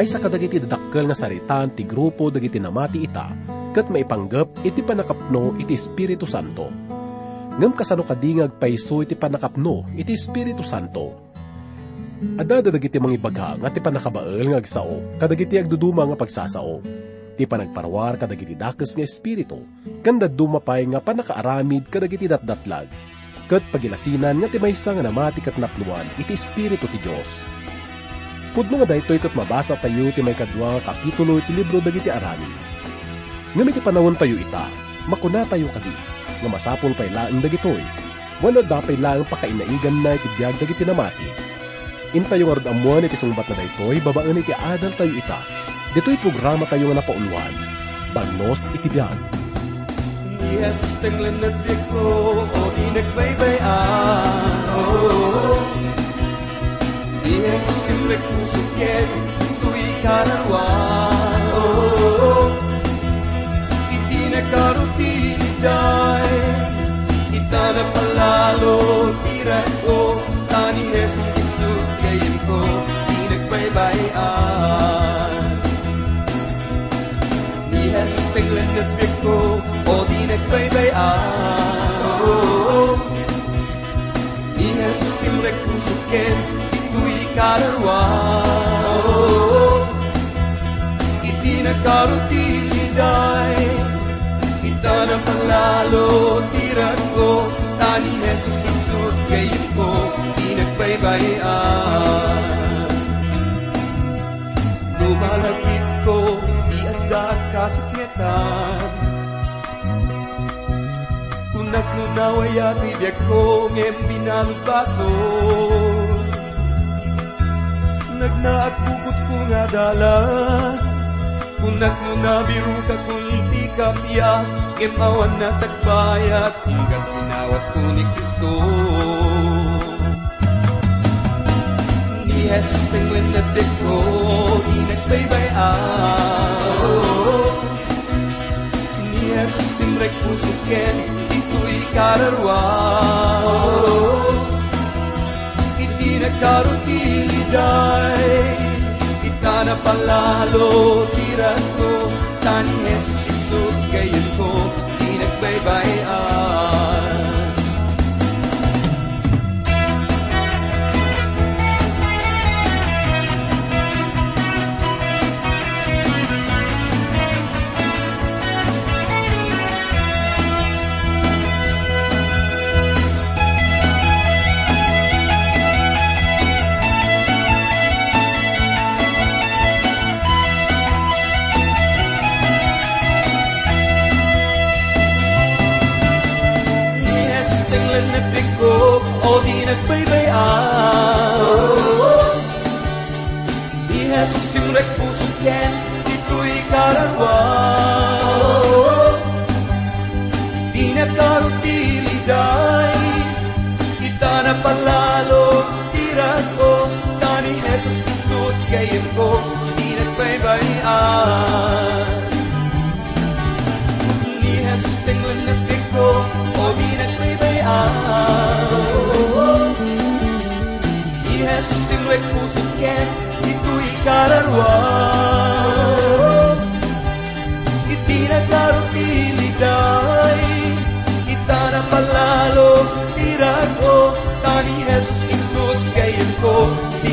may sa kadagiti dadakkel nga saritan ti grupo dagiti namati ita, kat maipanggap iti panakapno iti Espiritu Santo. Ngam kasano kadingag paiso iti panakapno iti Espiritu Santo. Adada dagiti mga ibaga nga ti panakabael nga agsao, kadagiti agduduma nga pagsasao. Ti panagparwar kadagiti dakes nga espiritu, kanda dumapay nga panakaaramid kadagiti datdatlag. Kat pagilasinan nga ti maysa nga namati kat napluan iti espiritu ti Dios. Pudno nga daytoy kat mabasa tayo ti may kadwa kapitulo iti libro dagiti aramid. Ngam iti panawon tayo ita, makuna tayo kadi, nga masapol pay laeng dagitoy. Wano dapay laeng pakainaigan na iti biyag dagiti namati, Intayo nga rod amuan iti sungbat na daytoy, babaan iti adal tayo ita. Dito'y programa tayo nga napauluan. Banos iti biyag. Ni Jesus tenglan na ko, o di nagbaybayan. Oh, Ni Jesus simrek pusukit, tu'y karawan. Oh, iti nakarutiliday, ita na palalo, tira ko, tani Jesus isut gayin ko, di nagbaybayan. Ni Jesus tenglan na ko, o di nagbaybayan. Oh, Ni Jesus simrek pusukin, ito'y karawan. Oh, iti nagkarutiliday, ita na palalo, tiran ko, tani Jesus isut gayin ko, di nagbaybayan. Lumalapit ko, di anda kasakmitan. Kunak no nawaya tibiyag ko, ngem binalot baso. Nagnaat bukot ko nga dala, Kunak no nabiru ka kunti kapya, ngem awan na sakbayat, hanggang inawat ko ni Kristo. Ni Jesus tenglan na ko, di nagbaybayan. Ni Jesus simrek pusuken, ito'y kararwan. Iti nagkarutiliday, ita na palalo, tiran ko, tani Jesus isut gayon ko, di nagbaybayan.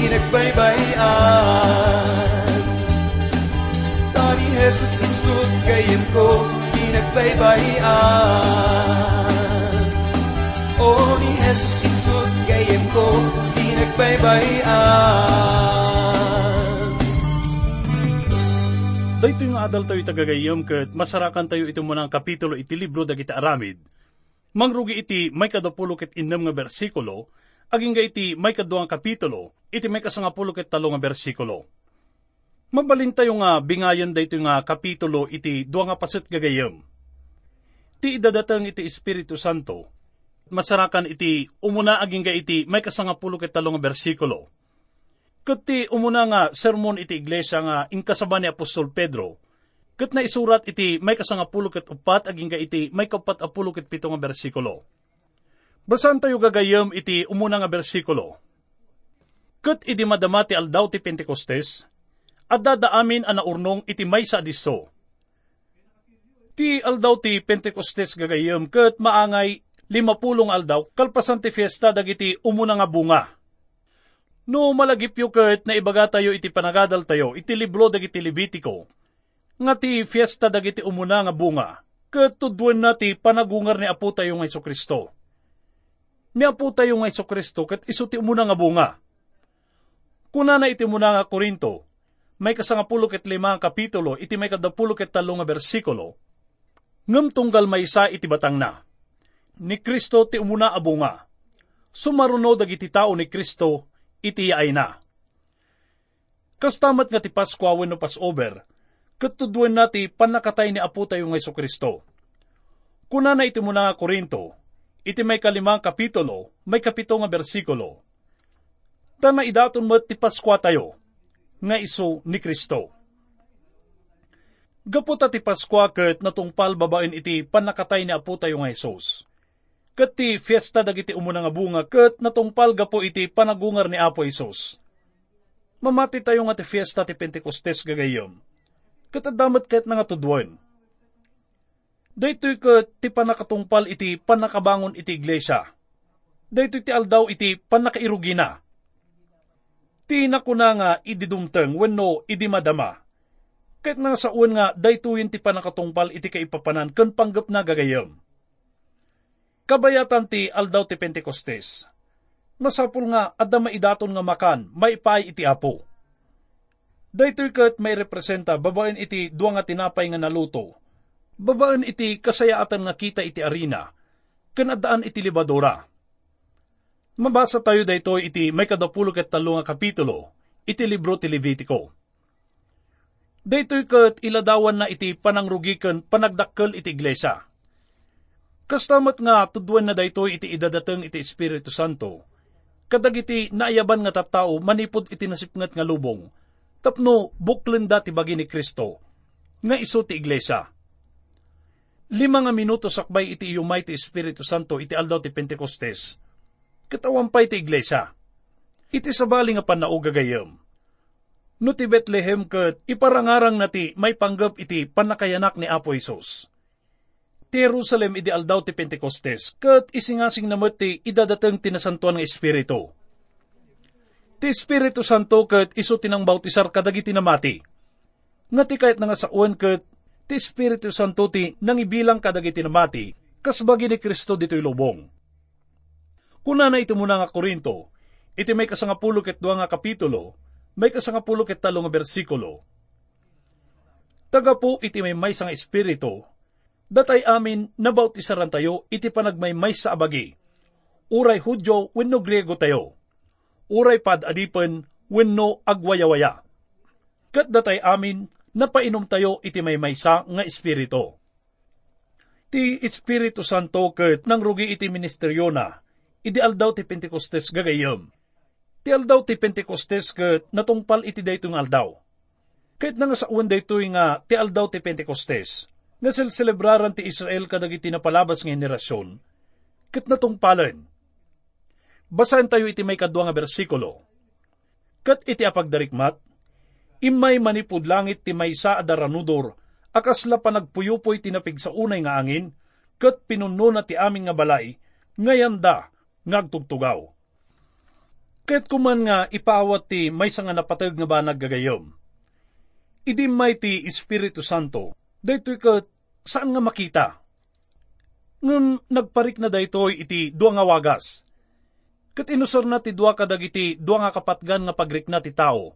Di nagbaybayan. Tani Jesus isut gayon ko, di nagbaybayan. O ni Jesus isut gayon ko, di nagbaybayan. Dahito yung adal tayo tagagayam kat masarakan tayo ito muna ang kapitulo iti libro dagiti aramid. Mangrugi iti may kadapulo ket innem nga bersikulo, aging iti may kaduang kapitulo, iti may kasangapulo ket talo nga bersikulo. Mabalin tayo nga bingayan dahito nga kapitulo iti dua nga pasit gagayam. Ti idadatang iti Espiritu Santo, masarakan iti umuna aging ga iti may kasangapulo ket talo nga bersikulo. Kat ti umuna nga sermon iti iglesia nga inkasaba ni Apostol Pedro, kat na isurat iti may kasangapulo ket upat aging ga iti may kapat apulo ket pito nga bersikulo. Basan tayo gagayam iti umuna nga bersikulo. Kat idi madama ti aldaw ti Pentecostes, at dadaamin ang naurnong iti may sa diso. Ti aldaw ti Pentecostes gagayem ket maangay limapulong aldaw kalpasan ti fiesta dagiti umuna nga bunga. No malagip yu ket na ibaga tayo iti panagadal tayo iti libro dagiti Levitico. Nga ti fiesta dagiti umuna nga bunga ket tudwan na ti panagungar ni Apo tayo Iso Kristo. Ni Apo tayo nga Iso Kristo ket iso ti umuna nga bunga. Kuna na iti muna nga Korinto, may kasangapulo ket lima kapitulo, iti may kadapulo ket talo nga bersikulo, ngem tunggal maysa iti batang na. Ni Kristo ti umuna abunga. Sumaruno dagiti tao ni Kristo iti ay na. Kastamat nga ti Paskwa wenno Passover, katudwan na ti panakatay ni Apo tayo nga Kristo. Kuna na iti muna nga Korinto, iti may kalimang kapitulo, may kapito nga bersikulo. Tana idaton mo ti Paskwa tayo, nga iso ni Kristo. Gapot ti Paskwa ket natungpal babaen iti panakatay ni Apo tayo nga Hesus. Ket ti fiesta dagiti umuna nga bunga ket natungpal gapo iti panagungar ni Apo Hesus. Mamati tayo nga ti fiesta ti Pentecostes gagayom. Ket adamat ket nga tudwan. Daytoy ket ti panakatungpal iti panakabangon iti iglesia. Daytoy ti aldaw iti panakairugina. Ti nakuna nga ididumteng wenno idi madama Ket nga sa nga, daytuyin ti panakatungpal iti kaipapanan ken panggap na gagayam. Kabayatan ti aldaw ti Pentecostes. Masapul nga, adda maidaton nga makan, maipay iti apo. Daytoy ket may representa babaen iti duwa nga tinapay nga naluto. Babaen iti kasayaatan nga kita iti arena, ken addaan iti libadora. Mabasa tayo daytoy iti may kadapulo ket talo nga kapitulo, iti libro ti Levitico Daytoy ket iladawan na iti panangrugiken panagdakkel iti iglesia. Kastamat nga tudwan na daytoy iti idadateng iti Espiritu Santo. Kadag iti naayaban nga tattao manipod iti nasipngat nga lubong. Tapno buklen dati bagi ni Kristo. Nga iso ti iglesia. Lima nga minuto sakbay iti iyumay ti Espiritu Santo iti aldaw ti Pentecostes. Katawampay ti iglesia. Iti sabali nga panaugagayam no ti Bethlehem ket iparangarang nati may panggap iti panakayanak ni Apo Isos. Ti Jerusalem idi aldaw ti Pentecostes, ket isingasing namat ti idadateng tinasantuan nga Espiritu. Ti Espiritu Santo ket iso tinang bautisar kadagiti namati. Nga ti kahit nga sa uwan ket ti Espiritu Santo ti nang ibilang kadagiti namati, kasbagi ni Kristo dito'y lubong. Kuna na ito muna nga Korinto, iti may kasangapulo ket nga kapitulo, may kasangapulo ket talo nga bersikulo. Taga po iti may may sang espiritu, datay amin nabautisaran tayo iti panagmaymay sa abagi. Uray Hudyo wenno Griego tayo. Uray pad adipen wenno agwayawaya. Kat datay amin napainom tayo iti may maysa nga espiritu. Ti Espiritu Santo ket nang rugi iti ministeryo na, ideal daw ti Pentecostes gagayom Ti aldaw ti Pentecostes ket natungpal iti daytoy aldaw. Kahit na nga sa uwan daytoy nga ti aldaw ti Pentecostes, nga celebraran ti Israel kadagiti napalabas nga henerasyon, ket natungpalan. Basahin tayo iti may kadwa nga bersikulo. Ket iti apagdarikmat, imay manipud langit ti maysa adaranudor, akasla pa nagpuyupoy tinapig sa unay nga angin, ket pinuno na ti aming nga balay, ngayanda ngagtugtugaw Ket kuman nga ipaawat ti may nga napatag nga ba naggagayom. Idi may ti Espiritu Santo, daytoy ket saan nga makita? Ngem nagparik na daytoy iti dua nga wagas. Ket inusor na ti dua kadag iti dua nga kapatgan nga pagrikna ti tao.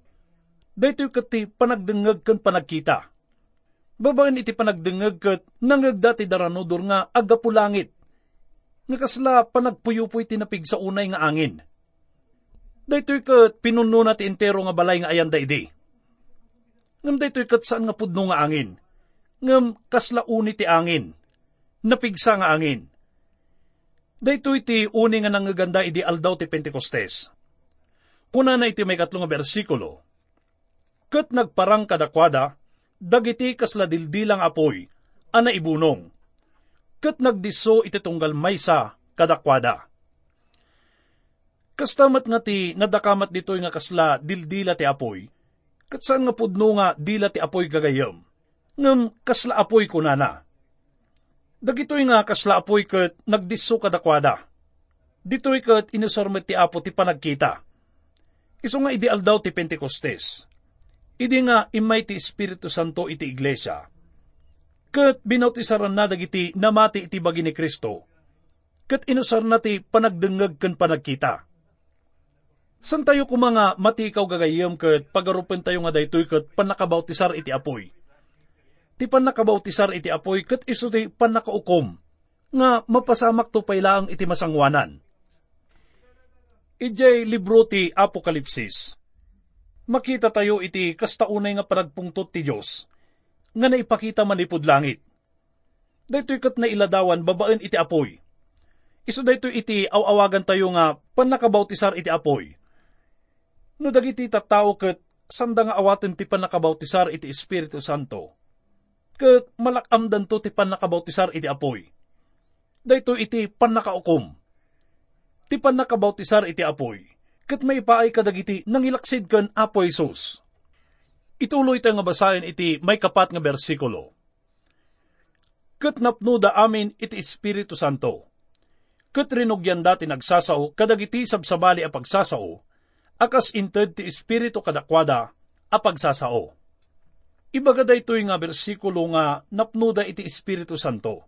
Daytoy ket ti panagdengeg ken panagkita. Babaen iti panagdengeg ket nangagda ti daranodor nga agapulangit. Nga kasla panagpuyupoy tinapig sa unay nga angin Daytoy kat pinuno na ti entero nga balay nga ayan daydi. Ngam daytoy kat saan nga pudno nga angin. Ngam kaslauni ti angin. Napigsa nga angin. Daytoy ti uni nga nangaganda idi aldaw ti Pentecostes. Kuna na iti may katlong bersikulo. Kat nagparang kadakwada, dagiti kasla dildilang apoy, ana ibunong. Kat nagdiso iti tunggal maysa kadakwada Kastamat nga ti nadakamat ditoy nga kasla dildila ti apoy, Kat saan nga pudno nga dila ti apoy gagayam. Ngam kasla apoy ko nana. Dagitoy nga kasla apoy kat nagdisso kadakwada. Ditoy kat inusormet ti apo ti panagkita. Iso nga ideal daw ti Pentecostes. Idi nga imay ti Espiritu Santo iti Iglesia. Kat binautisaran na dagiti namati iti bagi ni Kristo. Kat inusar na ti panagdengag kan panagkita. San tayo ko mga matikaw gagayam kat pagarupen tayo nga daytoy kat panakabautisar iti apoy. Ti panakabautisar iti apoy kat iso ti panakaukom nga mapasamak to pailaang iti masangwanan. Ijay libro ti Apokalipsis. Makita tayo iti kastaunay nga panagpungtot ti Diyos, nga naipakita manipod langit. Daytoy kat na iladawan babaen iti apoy. Iso daytoy iti awawagan tayo nga panakabautisar iti apoy. No dagiti tattao kat sanda nga awaten ti panakabautisar iti Espiritu Santo. Kat malakamdan to ti panakabautisar iti apoy. Daytoy iti panakaukom ti panakabautisar iti apoy, kat may paay kadagiti nang ilaksid kan apo Jesus. Ituloy tayo nga basahin iti may kapat nga bersikulo. Kat napno da amin iti Espiritu Santo. Kat rinugyan dati nagsasao kadagiti sabsabali a pagsasao, akas inted ti Espiritu kadakwada a pagsasao. Ibaga da ito'y nga bersikulo nga napnuda iti Espiritu Santo.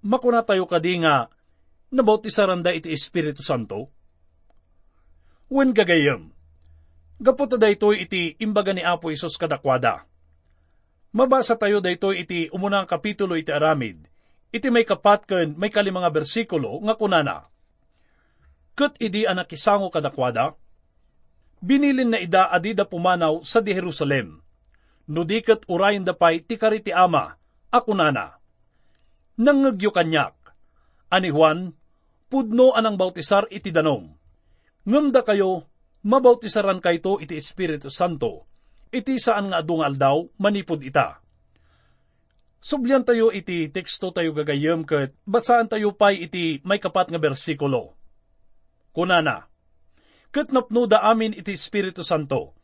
Makuna tayo kadi nga nabautisaran da iti Espiritu Santo? Wen gagayam, gaputa da ito iti imbaga ni Apo Isos kadakwada. Mabasa tayo da ito iti umunang kapitulo iti aramid, iti may kapat ken may kalimanga bersikulo nga kunana. Kat idi anak isango kadakwada, binilin na ida adida pumanaw sa di Jerusalem, nudikat urayin da pay ti kariti ama, akunana. Nangagyo kanyak, ani Juan, pudno anang bautisar iti danom. Ngamda kayo, mabautisaran kayto iti Espiritu Santo, iti saan nga adungal daw, manipod ita. Subyan tayo iti teksto tayo gagayam kat basaan tayo pay iti may kapat nga bersikulo. Kunana, kat napno da amin iti Espiritu Santo,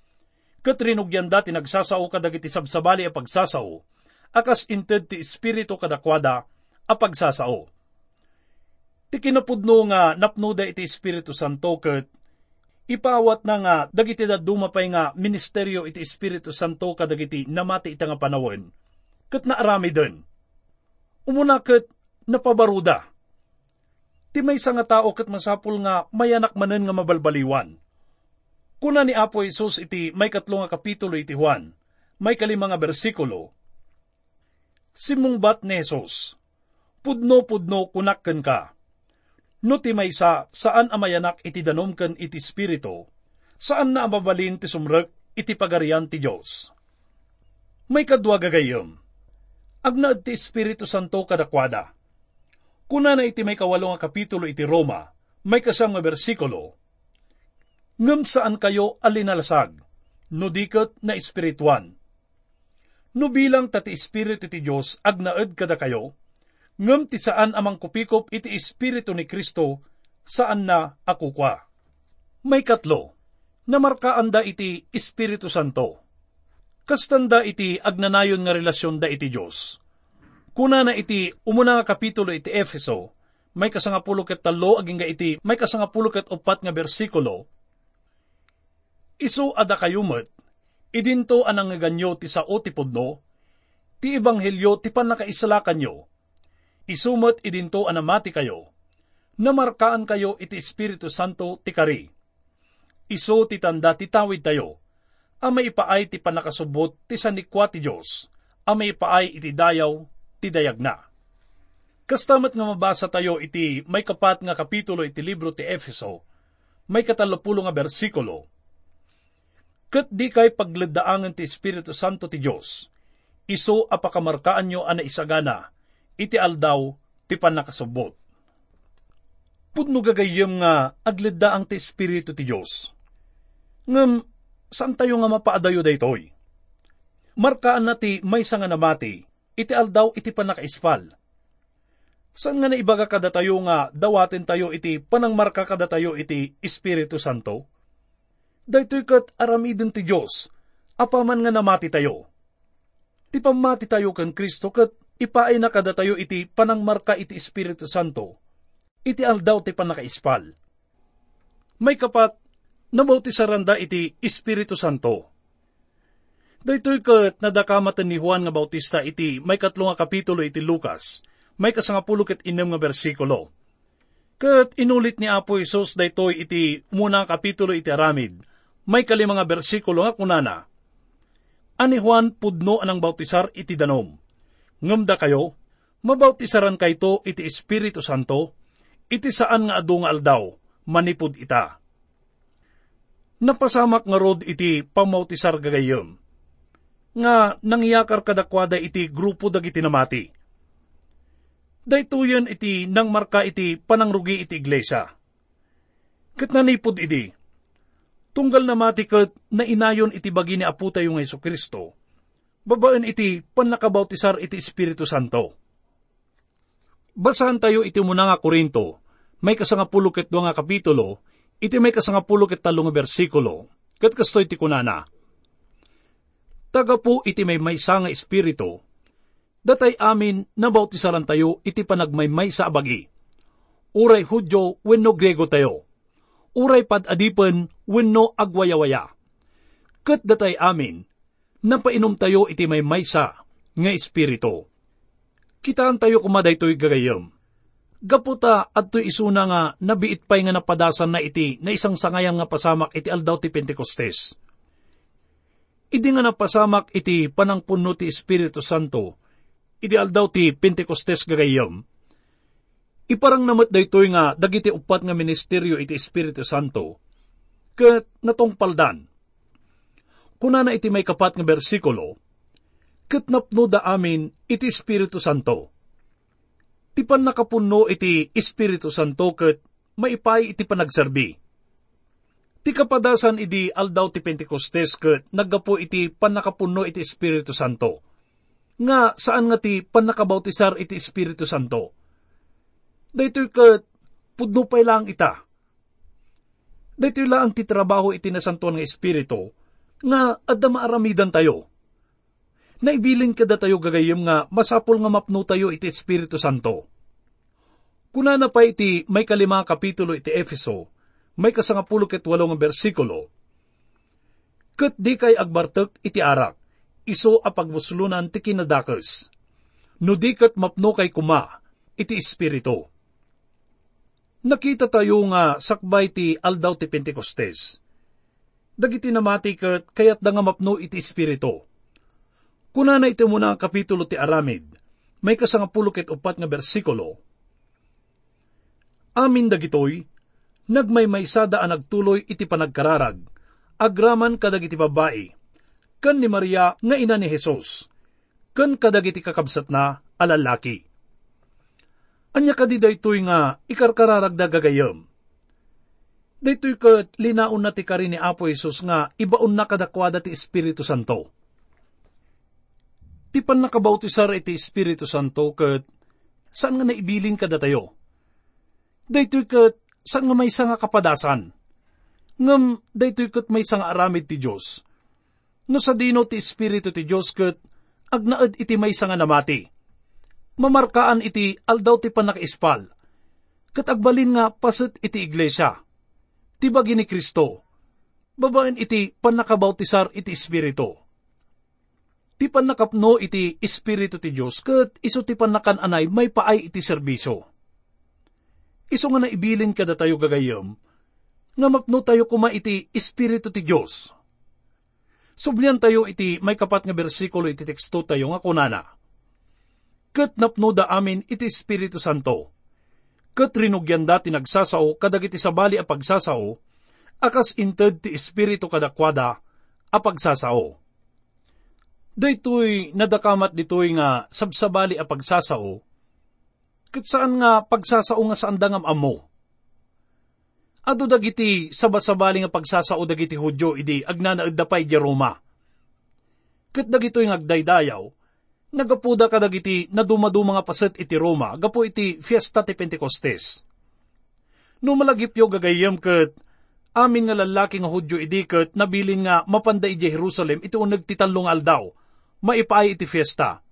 kat rinugyan dati nagsasao kadag iti sabsabali a pagsasao, akas inted ti Espiritu kadakwada a pagsasao Ti kinapudno nga napnuda iti Espiritu Santo ket ipawat na nga dagiti da dumapay nga ministeryo iti Espiritu Santo kadagiti namati ita nga panawon ket naarami den. Umuna ket napabaruda. Ti may nga tao ket masapul nga mayanak manen nga mabalbaliwan. Kuna ni Apo Isus iti may katlo nga kapitulo iti Juan, may kalima nga bersikulo. Simungbat ni Jesus, pudno-pudno kunakken ka No ti may sa, saan amayanak iti danom ken iti spirito, saan na amabalin ti sumrek iti pagarian ti Diyos. May kadwa gagayom, agnaad ti Espiritu Santo kadakwada. Kuna na iti may kawalo nga kapitulo iti Roma, may kasam nga bersikulo, Ngem saan kayo alinalasag, no dikot na espirituan. No bilang tati espiritu ti Diyos agnaed kada kayo, ngem ti saan amang kupikop iti Espiritu ni Kristo, saan na ako kwa. May katlo, namarkaan da iti Espiritu Santo. Kastanda iti agnanayon nga relasyon da iti Diyos. Kuna na iti umuna nga kapitulo iti Efeso, may kasangapulo ket talo aging nga iti may kasangapulo ket upat nga bersikulo, Isu ada kayumet, idinto anang ganyo ti sao ti pudno, ti ebanghelyo ti panakaisalakan nyo, isumot idinto anamati kayo, namarkaan kayo iti Espiritu Santo ti kari. Iso ti tanda ti tawid tayo, ama ipaay ti panakasubot ti sanikwa ti Diyos, ama ipaay iti dayaw ti dayag na. Kastamat nga mabasa tayo iti may kapat nga kapitulo iti libro ti Efeso, may katalopulo nga bersikulo. Kat di kay pagledaangan ti Espiritu Santo ti Diyos, iso apakamarkaan nyo ana isagana, iti aldaw ti panakasubot. Pudno gagayem nga agleda ang ti Espiritu ti Diyos. Ngam, saan tayo nga mapaadayo daytoy? Markaan na ti may nga namati, iti aldaw iti panakaispal. Saan nga naibaga kada tayo nga dawatin tayo iti panangmarka kada tayo iti Espiritu Santo? Daytoy kat aramidin ti Diyos, apaman nga namati tayo. Ti pamati tayo kan Kristo kat ipaay na kada tayo iti panangmarka iti Espiritu Santo, iti aldaw ti panakaispal. May kapat, namaw ti saranda iti Espiritu Santo. Daytoy kat nadakamatan ni Juan nga Bautista iti may katlo nga kapitulo iti Lucas, may kasangapulo ket inem nga bersikulo. Kat inulit ni Apo Isos daytoy iti muna kapitulo iti aramid, may kalimang bersikulo nga kunana. Ani Juan pudno anang bautisar iti danom. Ngamda kayo, mabautisaran kayto iti Espiritu Santo, iti saan nga adu nga aldaw, manipud ita. Napasamak nga rod iti pamautisar gagayom. Nga nangyakar kadakwada iti grupo dagiti namati. Daytoyan iti nang marka iti panangrugi iti iglesia. Kat nanipod iti, tunggal na matikat na inayon iti bagi ni Apo tayo ng Yeso Kristo, babaan iti panlakabautisar iti Espiritu Santo. Basahan tayo iti muna nga Korinto, may kasangapulo ket nga kapitulo, iti may kasangapulo ket talo nga bersikulo, kat kastoy iti kunana. Taga iti may maysa nga Espiritu, datay amin nabautisaran tayo iti panagmaymay sa abagi. Uray Hudyo wenno Grego tayo uray pad adipen wenno agwayawaya. Kat datay amin, napainom tayo iti may maysa nga espiritu. Kitaan tayo kumaday to'y gagayam. Gaputa at to'y isuna nga nabiit pa'y nga napadasan na iti na isang sangayang nga pasamak iti aldaw ti Pentecostes. Idi nga napasamak iti panangpuno ti Espiritu Santo, iti aldaw ti Pentecostes gagayam, Iparang namat daytoy nga dagiti upat nga ministeryo iti Espiritu Santo. Ket natong paldan. Kuna na iti may kapat nga bersikulo, ket napno da amin iti Espiritu Santo. Tipan nakapuno iti Espiritu Santo ket maipay iti panagserbi. Ti kapadasan iti aldaw ti Pentecostes ket naggapo iti panakapuno iti Espiritu Santo. Nga saan nga ti panakabautisar iti Espiritu Santo Daytoy kat pudno pay lang ita. Daytoy lang ti trabaho iti nasantuan nga espiritu, nga adda maaramidan tayo. Naibilin kada tayo gagayim nga masapol nga mapno tayo iti Espiritu Santo. Kuna na pa iti may kalima kapitulo iti Efeso, may kasangapulo ket walong bersikulo. Kat di kay agbartek iti arak, iso a pagbuslunan ti kinadakes. No di kat mapno kay kuma, iti Espiritu Nakita tayo nga sakbay ti aldaw ti Pentecostes. Dagiti namati kat kayat da nga mapno iti espiritu. Kuna na iti muna ang kapitulo ti Aramid, may kasangapulo ket upat nga bersikulo. Amin dagitoy, nagmaymaysada ang nagtuloy iti panagkararag, agraman kadagiti babae, kan ni Maria nga ina ni Jesus, kan kadagiti kakabsat na alalaki Anya ka di daytoy nga ikarkararagda gagayam. Daytoy kat linaon na ti kari ni Apo Isus nga ibaon na kadakwada ti Espiritu Santo. Ti pan nakabautisar iti Espiritu Santo kat saan nga naibilin ka tayo? Daytoy kat saan nga may nga kapadasan? Ngam daytoy kat may nga aramid ti Diyos. No sa dino ti Espiritu ti Diyos kat agnaad iti may nga namati mamarkaan iti aldaw ti panakaispal. Katagbalin nga pasit iti iglesia. Ti bagi ni Kristo. Babaen iti panakabautisar iti Espiritu. Ti panakapno iti Espiritu ti Diyos kat iso ti panakananay may paay iti serbisyo. Iso nga naibilin kada tayo gagayam, nga mapno tayo kuma iti Espiritu ti Diyos. Sublian tayo iti may kapat nga bersikulo iti teksto tayo nga kunana ket napno da amin iti Espiritu Santo. Ket rinugyan da tinagsasao kadagiti sabali a pagsasao, akas inted ti Espiritu kadakwada a pagsasao. Daytoy nadakamat ditoy nga sabsabali a pagsasao, ket saan nga pagsasao nga saan dangam amo. Ado dagiti sabasabali nga pagsasao dagiti Hudyo idi agnanaed da pay Roma. Ket dagitoy nga agdaydayaw, nagapuda kadagiti na dumadu mga paset iti Roma, gapo iti fiesta ti Pentecostes. No malagipyo gagayam kat amin nga lalaki nga hudyo idikot nabilin nga mapanda iti Jerusalem iti unag titalong aldaw, maipaay iti fiesta.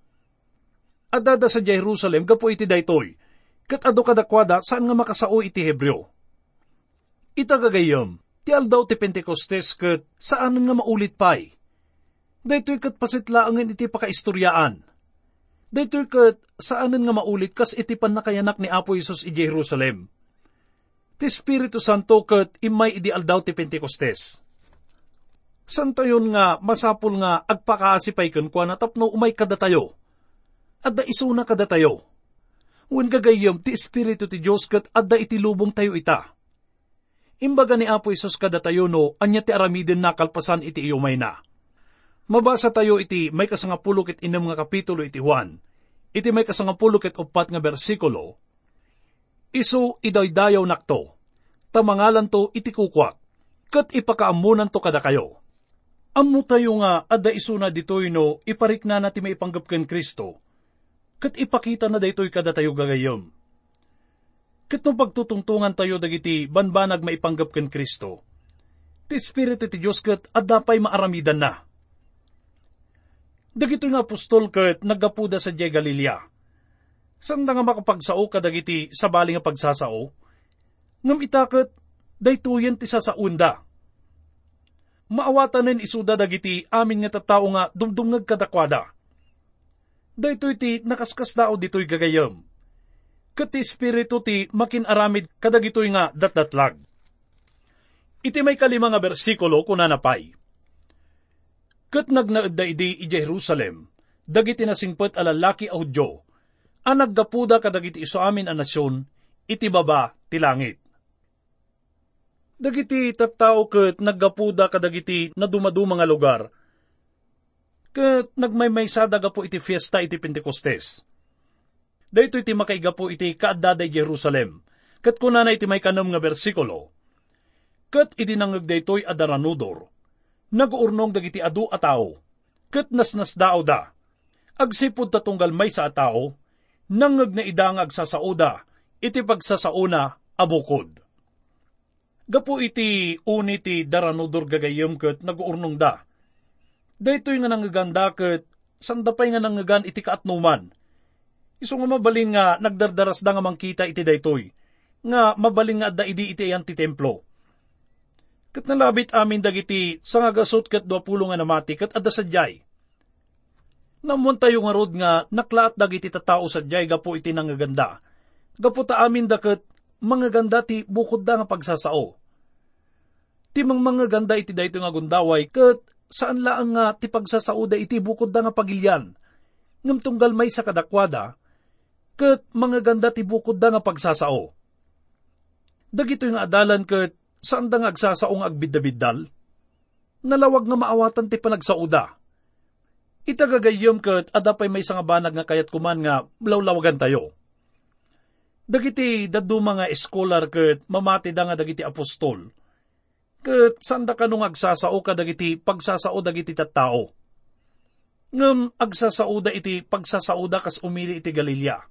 Adada sa Jerusalem gapo iti daytoy, kat ado kadakwada saan nga makasao iti Hebreo. Itagagayom, ti aldaw ti Pentecostes kat saan nga maulit pay. Daytoy kat pasitlaangan iti pakaistoryaan. Daytoy kat saan nga maulit kas iti panakayanak ni Apo Isos i Jerusalem ti Espiritu Santo ket imay idi aldaw ti Pentecostes. Santo yun nga masapul nga agpakaasipay ken kwa natapno umay kadatayo. Adda isuna kadatayo. Wen gagayom ti Espiritu ti Dios ket adda iti lubong tayo ita. Imbaga ni Apo Isos kadatayo no anya ti aramiden nakalpasan iti iyumay na. Mabasa tayo iti may kasangapulo ket inem nga kapitulo iti Juan. Iti may kasangapulo ket upat nga bersikulo isu idaydayaw nakto, tamangalan to itikukwak, kat ipakaamunan to kada kayo. Ammo tayo nga adda isuna ditoy no iparik na natin may ipanggap ken Kristo, kat ipakita na daytoy kada tayo gagayom. Kat no pagtutungtungan tayo dagiti banbanag maipanggap ken Kristo, ti Espiritu ti Diyos kat adda pa'y maaramidan na. Dagito nga apostol kat naggapuda sa Jay Galilea Sanda nga makapagsao kadagiti sa bali nga pagsasao, ngam itakot, daytoyen ti sasaunda. Maawatanen isuda dagiti amin nga tattao nga dumdumngag kadakwada. Daytoy ti nakaskas dao ditoy gagayam. Kat ti espiritu ti makinaramid kadagitoy nga datdatlag. Iti may kalima nga bersikulo kuna napay. Kat nagnaad idi i Jerusalem, dagiti nasingpet alalaki a Hudyo, ang naggapuda kadagiti iso amin a nasyon, iti baba ti langit. Dagiti tattao ket naggapuda kadagiti na dumaduma nga lugar, ket nagmaymaysa po iti fiesta iti Pentecostes. Dayto iti makaigapo iti kaaddaday Jerusalem, ket kunana iti may kanom nga bersikulo, ket iti nangag daytoy adaranudor, nag-urnong dagiti adu a tao, ket nasnas dao da, agsipod tatunggal may sa tao, nangag na idangag sa sauda, iti pagsasauna abukod. Gapo iti uni ti daranudor gagayom ket nag-urnong da. Daytoy nga nangaganda ket sandapay nga nangagan iti kaatnuman. Iso nga mabalin nga nagdardaras da nga mangkita iti daytoy, nga mabalin nga adda idi iti ayan ti templo. Kat nalabit amin dagiti sa nga gasot kat duapulo nga namati kat adda sadyay Namun tayo nga rod nga naklaat dagiti tatao sa jay gapo iti nangaganda. Gapo ta amin daket mga ganda ti bukod da nga pagsasao. Ti mang mga ganda iti dayto nga gundaway ket saan laang nga ti pagsasao da iti bukod da nga pagilyan. Ngam tunggal may sa kadakwada ket mga ganda ti bukod da nga pagsasao. Dagito nga adalan ket saan da nga agsasao nga agbidabiddal? Nalawag nga maawatan ti panagsauda Itagagayom kat adapay may nga banag nga kayat kuman nga lawlawagan tayo. Dagiti daduma nga eskolar kat mamati da nga dagiti apostol. Kat sanda ka nung agsasao ka dagiti pagsasao dagiti tattao. Ngam agsasao da iti pagsasao da kas umili iti Galilea.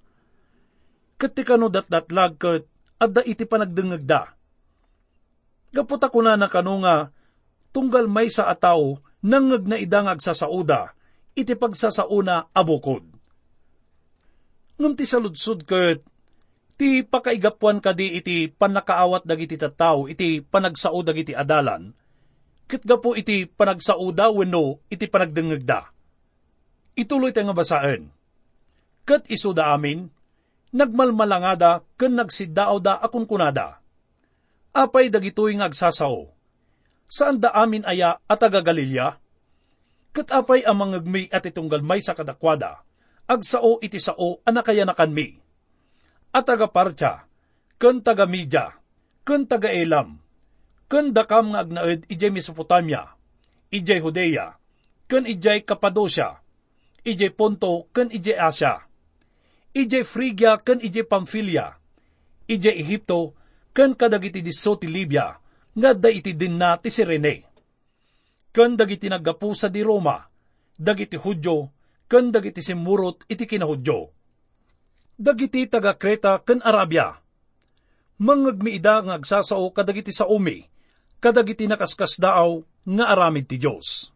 Kat ti kano datdatlag kat adda iti panagdengag da. Gaputa ko na na kano nga tunggal may sa ataw nangag na idang agsasauda iti pagsasauna abukod. Ngam ti saludsud ket, ti pakaigapuan kadi iti panakaawat dagiti tattao iti panagsao dagiti adalan, ket gapo iti panagsao da wenno iti panagdengeg da. Ituloy tayo nga basaan. Ket iso da amin, nagmalmalangada ken nagsiddao da akun kunada. Apay dagitoy nga agsasao. Saan da amin aya at taga Galilea? Kat apay ang mangagmi at itunggal may sa kadakwada, agsao iti sao anakayanakan mi. At taga parcha, kun taga midya, kun taga elam, kun dakam nga agnaed ijay Mesopotamia, ijay Judea, kun ijay Kapadosya, ijay Ponto, kun ijay Asya, ijay Phrygia, kun ijay Pamphylia, ijay Ehipto, kun kadagiti diso ti Libya, nga da iti din na ti Sirene ken dagiti naggapu sa di Roma, dagiti Hudyo, ken dagiti simurot iti kinahudyo. Dagiti taga Kreta ken Arabia. Mangagmiida nga agsasao kadagiti sa umi, kadagiti nakaskas daaw nga aramid ti Diyos.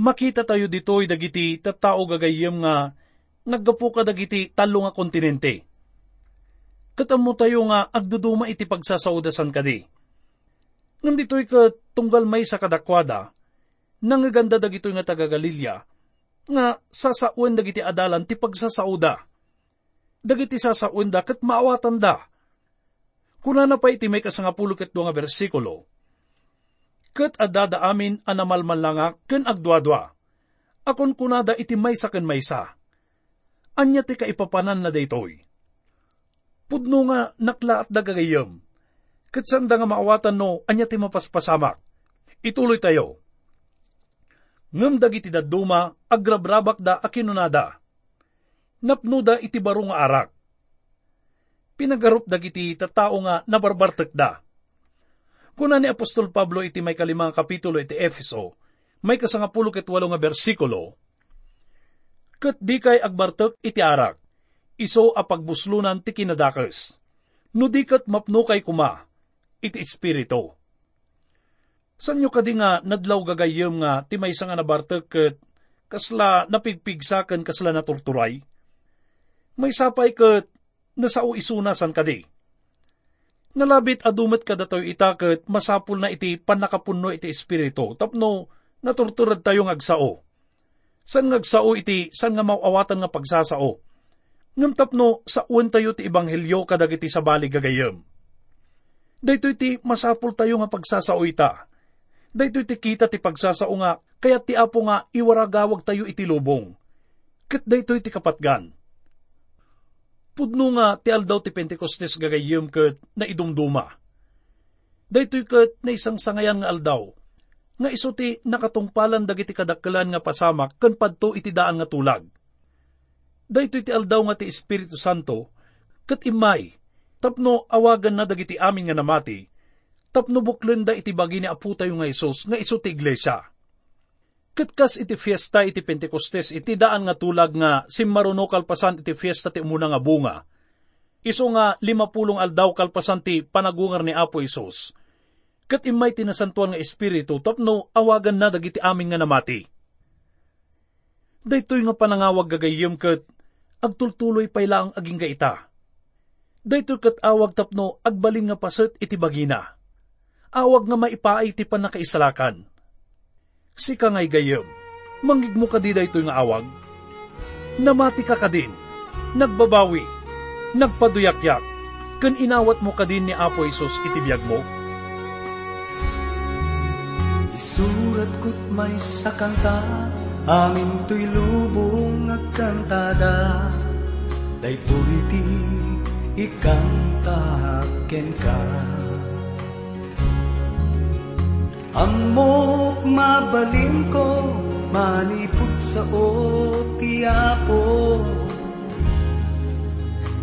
Makita tayo ditoy dagiti tattao gagayem nga naggapu ka dagiti talo nga kontinente. Katamo tayo nga agduduma iti pagsasaudasan kadi. Ngam dito'y ka tunggal may sa kadakwada, nangaganda dagito'y nga taga Galilya, nga sasauan dagiti adalan ti pagsasauda. Dagiti sasauan da kat maawatan da. Kuna na pa iti may kasangapulo ket nga bersikulo, ket adada amin anamalmalanga ken agdwadwa. Akon kunada iti maysa ken maysa. Anya ti kaipapanan na daytoy. Pudno nga nakla at dagagayam. Ket sanda nga maawatan no, anya ti mapaspasamak. Ituloy tayo. Ngem dagiti daduma, agrabrabak da akinunada. Napnuda iti baro nga arak. Pinagarup dagiti tatao nga nabarbartek da. Kuna ni Apostol Pablo iti may kalimang kapitulo iti Efeso, may kasangapulo ket walo nga bersikulo, Kat di kay agbartek iti arak, iso a pagbuslunan ti kinadakes. No di kat mapno kay kuma, iti espiritu. Sanyo kadi nga nadlaw gagayem nga ti may nga nabartek ket kasla napigpigsaken kasla naturturay. May sapay ket nasao isunasan kadi. Nalabit adumet kadatoy itaket masapul na iti panakapunno iti espiritu tapno naturturad tayo ngagsao. San ngagsao iti san nga mauawatan nga pagsasao. Ngam tapno sa uwan tayo ti ebanghelyo kadagiti sa bali gagayem. Dayto iti masapul tayo nga pagsasao ita Daytoy ti kita ti pagsasao nga, kaya ti apo nga iwaragawag tayo iti lubong. Kat daytoy ti kapatgan. Pudno nga ti aldaw ti Pentecostes gagayem kat na idumduma. Daytoy kat na isang sangayan nga aldaw, nga iso ti nakatungpalan dagiti kadakkelan nga pasamak kan padto iti daan nga tulag. Daytoy ti aldaw nga ti Espiritu Santo, kat imay, tapno awagan na dagiti amin nga namati, tapno buklen da iti bagi ni apu tayo nga Isos, nga iso ti iglesia. Katkas iti fiesta iti Pentecostes, iti daan nga tulag nga simmaruno kalpasan iti fiesta ti umuna nga bunga. Iso nga limapulong aldaw kalpasan ti panagungar ni Apo Isos. Kat imay tinasantuan nga espiritu, tapno awagan na dagiti amin nga namati. Daytoy nga panangawag gagayem kat agtultuloy pa ang aging gaita. Daytoy kat awag tapno agbalin nga paset iti bagina awag nga maipaay ti panakaisalakan. Si ka ngay gayem, mangig mo ka di ito nga awag. Namati ka ka din, nagbabawi, nagpaduyakyak, kan inawat mo ka din ni Apo Isos itibiyag mo. Isurat ko't may sakanta, amin to'y lubong nagkantada, daytoy ti ikanta ken ka. Amok mabalin ko, manipot sa o tiapo.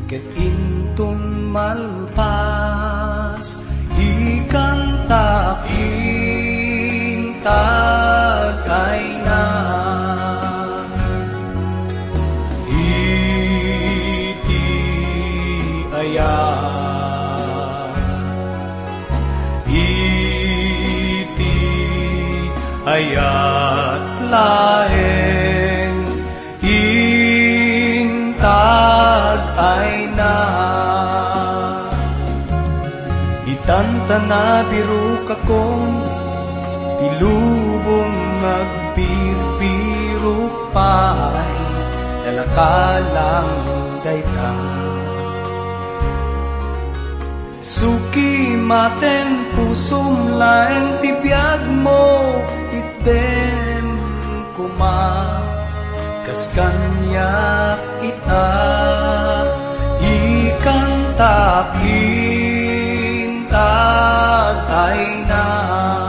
Ket intun malpas, ikanta intag ay. Itantana biru kakong tilubong nagpirpiro pa'y dalakalang daytang Suki maten pusum laeng tibiyag mo. Item kuma. Kas kanya ita. Ikanta kinta ay na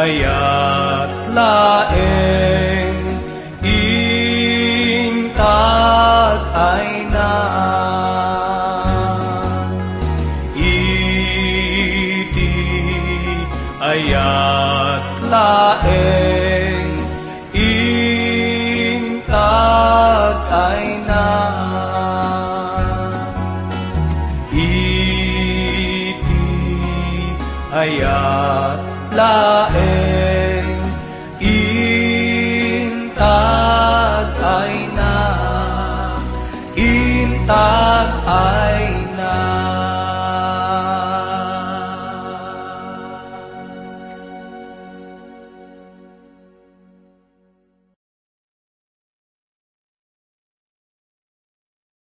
ayat